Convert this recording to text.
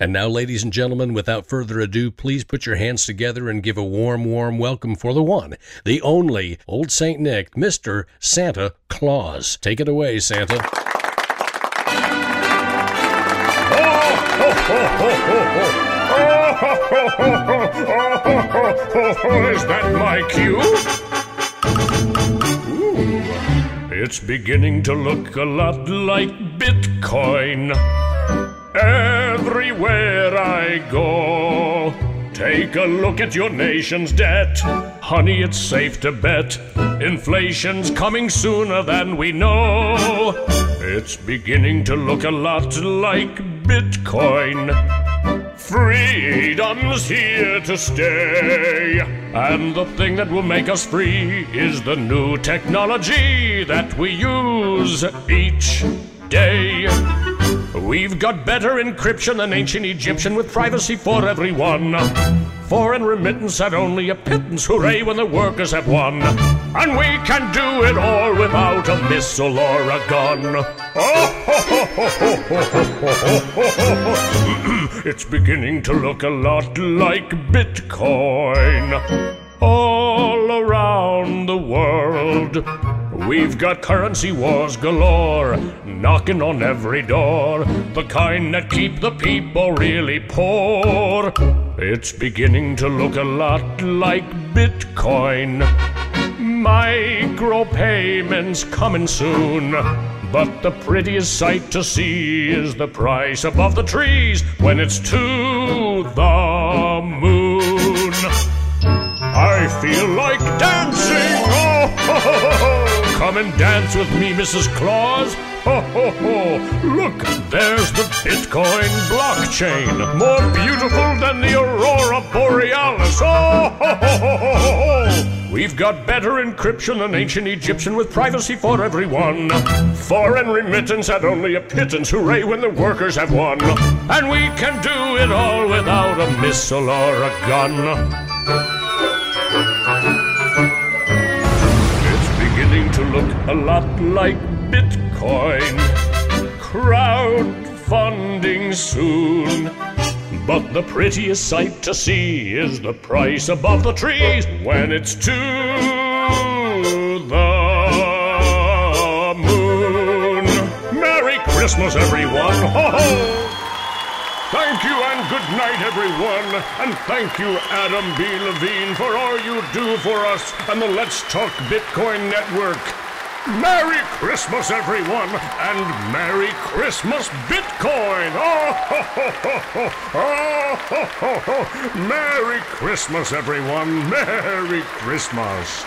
And now, ladies and gentlemen, without further ado, please put your hands together and give a warm, warm welcome for the one, the only Old St. Nick, Mr. Santa Claus. Take it away, Santa. Is that my cue? Ooh, it's beginning to look a lot like Bitcoin. Everywhere Go, take a look at your nation's debt. Honey, it's safe to bet inflation's coming sooner than we know. It's beginning to look a lot like Bitcoin. Freedom's here to stay. And the thing that will make us free is the new technology that we use each day. We've got better encryption than ancient Egyptian with privacy for everyone. Foreign remittance at only a pittance, hooray when the workers have won. And we can do it all without a missile or a gun. it's beginning to look a lot like Bitcoin. All around the world, we've got currency wars galore, knocking on every door, the kind that keep the people really poor. It's beginning to look a lot like Bitcoin. Micropayments coming soon. But the prettiest sight to see is the price above the trees when it's to the moon. I feel like Come and dance with me, Mrs. Claus. Ho, ho, ho. Look, there's the Bitcoin blockchain, more beautiful than the aurora borealis. Oh, ho, ho, ho, ho, ho. We've got better encryption than ancient Egyptian with privacy for everyone. Foreign remittance at only a pittance, hooray when the workers have won. And we can do it all without a missile or a gun. Look a lot like Bitcoin. Crowdfunding soon. But the prettiest sight to see is the price above the trees when it's to the moon. Merry Christmas, everyone! Ho ho! Thank you and good night, everyone. And thank you, Adam B. Levine, for all you do for us and the Let's Talk Bitcoin Network. Merry Christmas, everyone, and Merry Christmas, Bitcoin! Oh, ho, ho, ho, ho. Oh, ho, ho, ho. Merry Christmas, everyone. Merry Christmas.